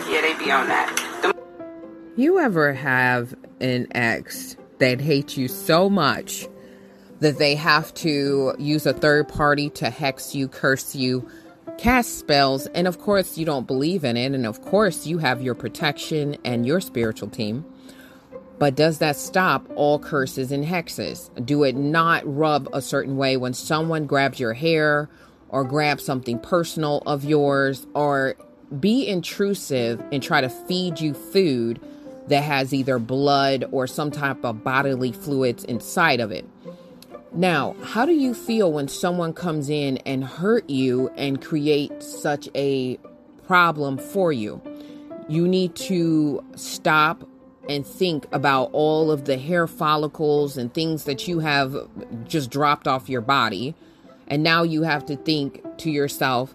like, yeah, they be on that. The- you ever have an ex that hates you so much that they have to use a third party to hex you, curse you, cast spells, and of course, you don't believe in it, and of course, you have your protection and your spiritual team. But does that stop all curses and hexes? Do it not rub a certain way when someone grabs your hair or grabs something personal of yours or be intrusive and try to feed you food that has either blood or some type of bodily fluids inside of it? Now, how do you feel when someone comes in and hurt you and create such a problem for you? You need to stop and think about all of the hair follicles and things that you have just dropped off your body. And now you have to think to yourself,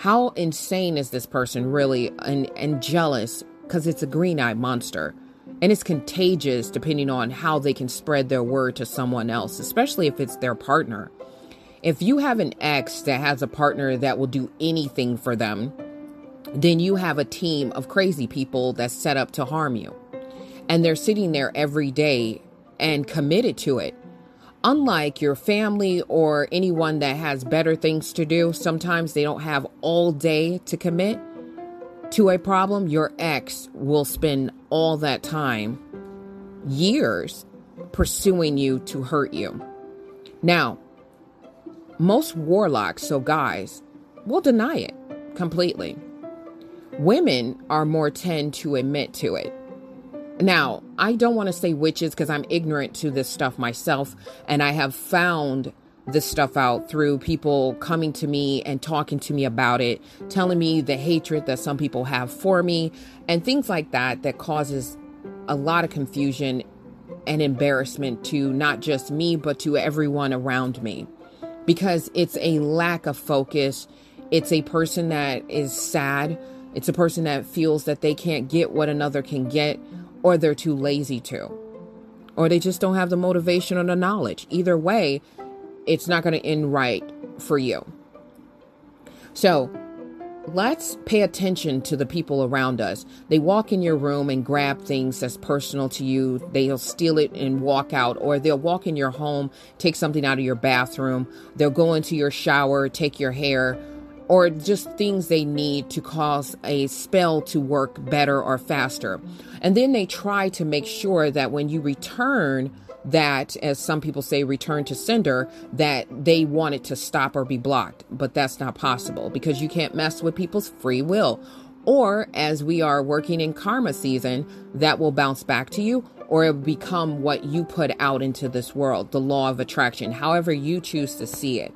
how insane is this person really and, and jealous because it's a green eyed monster. And it's contagious depending on how they can spread their word to someone else, especially if it's their partner. If you have an ex that has a partner that will do anything for them, then you have a team of crazy people that's set up to harm you. And they're sitting there every day and committed to it. Unlike your family or anyone that has better things to do, sometimes they don't have all day to commit to a problem. Your ex will spend all that time, years, pursuing you to hurt you. Now, most warlocks, so guys, will deny it completely. Women are more tend to admit to it. Now, I don't want to say witches because I'm ignorant to this stuff myself, and I have found this stuff out through people coming to me and talking to me about it, telling me the hatred that some people have for me, and things like that that causes a lot of confusion and embarrassment to not just me, but to everyone around me. Because it's a lack of focus. It's a person that is sad. It's a person that feels that they can't get what another can get, or they're too lazy to, or they just don't have the motivation or the knowledge. Either way, it's not going to end right for you. So, let's pay attention to the people around us. They walk in your room and grab things that's personal to you. They'll steal it and walk out, or they'll walk in your home, take something out of your bathroom. They'll go into your shower, take your hair, or just things they need to cause a spell to work better or faster. And then they try to make sure that when you return, that, as some people say, return to sender, that they want it to stop or be blocked. But that's not possible because you can't mess with people's free will. Or as we are working in karma season, that will bounce back to you or it will become what you put out into this world, the law of attraction, however you choose to see it.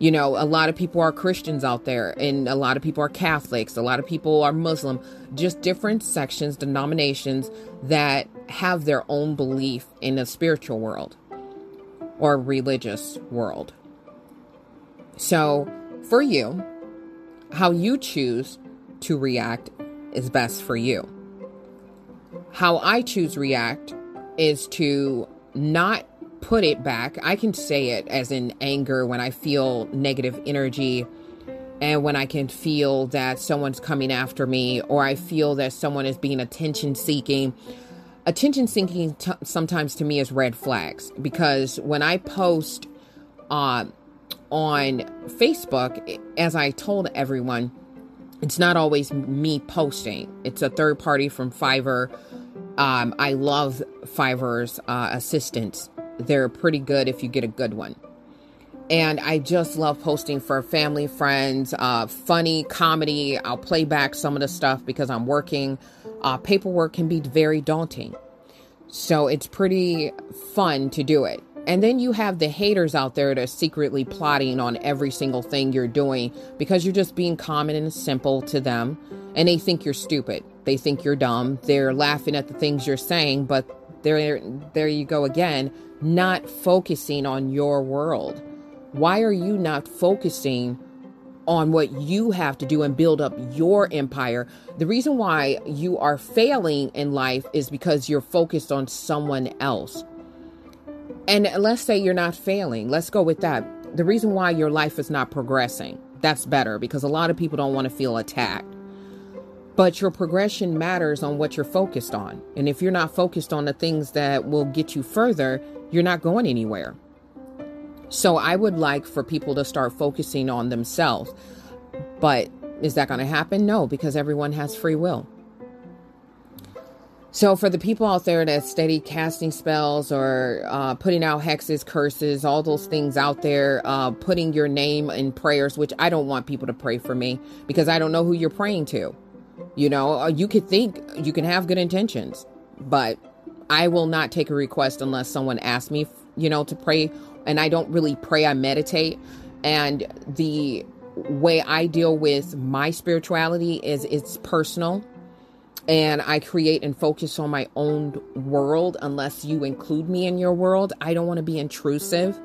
You know, a lot of people are Christians out there, and a lot of people are Catholics, a lot of people are Muslim, just different sections, denominations that have their own belief in a spiritual world or religious world. So, for you, how you choose to react is best for you. How I choose react is to not put it back. I can say it as in anger when I feel negative energy and when I can feel that someone's coming after me or I feel that someone is being attention seeking. Attention seeking t- sometimes to me is red flags because when I post uh, on Facebook, as I told everyone, it's not always me posting, it's a third party from Fiverr. Um, I love Fiverr's uh, assistance they're pretty good if you get a good one. And I just love posting for family, friends, uh, funny comedy. I'll play back some of the stuff because I'm working. Uh, paperwork can be very daunting. So it's pretty fun to do it. And then you have the haters out there that are secretly plotting on every single thing you're doing because you're just being common and simple to them. And they think you're stupid. They think you're dumb. They're laughing at the things you're saying, but there, there you go again, not focusing on your world. Why are you not focusing on what you have to do and build up your empire? The reason why you are failing in life is because you're focused on someone else. And let's say you're not failing. Let's go with that. The reason why your life is not progressing, that's better because a lot of people don't want to feel attacked. But your progression matters on what you're focused on. And if you're not focused on the things that will get you further, you're not going anywhere. So I would like for people to start focusing on themselves. But is that going to happen? No, because everyone has free will. So, for the people out there that steady casting spells or uh, putting out hexes, curses, all those things out there, uh, putting your name in prayers, which I don't want people to pray for me because I don't know who you're praying to. You know, uh, you could think you can have good intentions, but I will not take a request unless someone asks me, you know, to pray. And I don't really pray, I meditate. And the way I deal with my spirituality is it's personal and I create and focus on my own world unless you include me in your world. I don't want to be intrusive.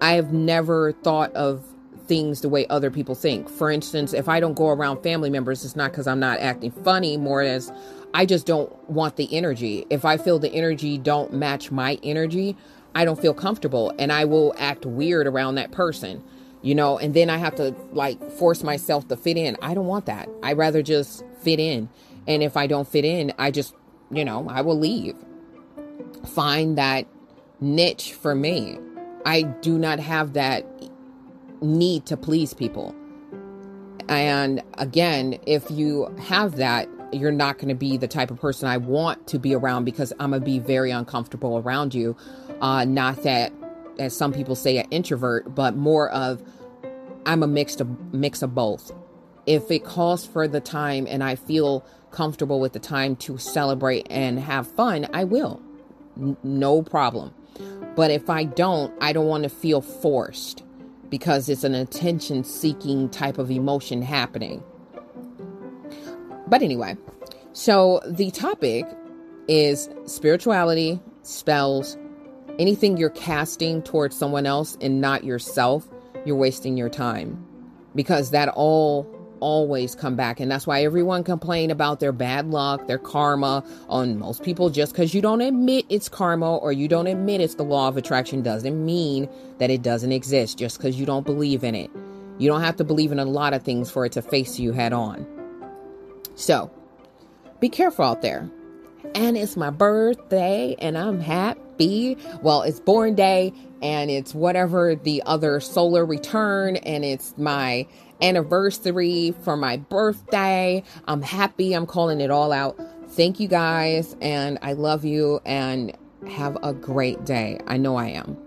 I have never thought of things the way other people think. For instance, if I don't go around family members, it's not because I'm not acting funny, more as I just don't want the energy. If I feel the energy don't match my energy, I don't feel comfortable and I will act weird around that person. You know, and then I have to like force myself to fit in. I don't want that. I rather just fit in. And if I don't fit in, I just, you know, I will leave. Find that niche for me. I do not have that need to please people. And again, if you have that, you're not going to be the type of person I want to be around because I'm going to be very uncomfortable around you. Uh, not that, as some people say, an introvert, but more of I'm a mix of mix of both. If it calls for the time and I feel comfortable with the time to celebrate and have fun, I will. N- no problem. But if I don't, I don't want to feel forced because it's an attention seeking type of emotion happening. But anyway, so the topic is spirituality, spells, anything you're casting towards someone else and not yourself, you're wasting your time because that all always come back. And that's why everyone complain about their bad luck their karma on most people just because you don't admit it's karma or you don't admit it's the law of attraction doesn't mean that it doesn't exist just because you don't believe in it. You don't have to believe in a lot of things for it to face you head on. So be careful out there. And it's my birthday and i'm happy well it's born day and it's whatever the other solar return and it's my anniversary, for my birthday. I'm happy. I'm calling it all out. Thank you guys, and I love you, and have a great day. I know I am.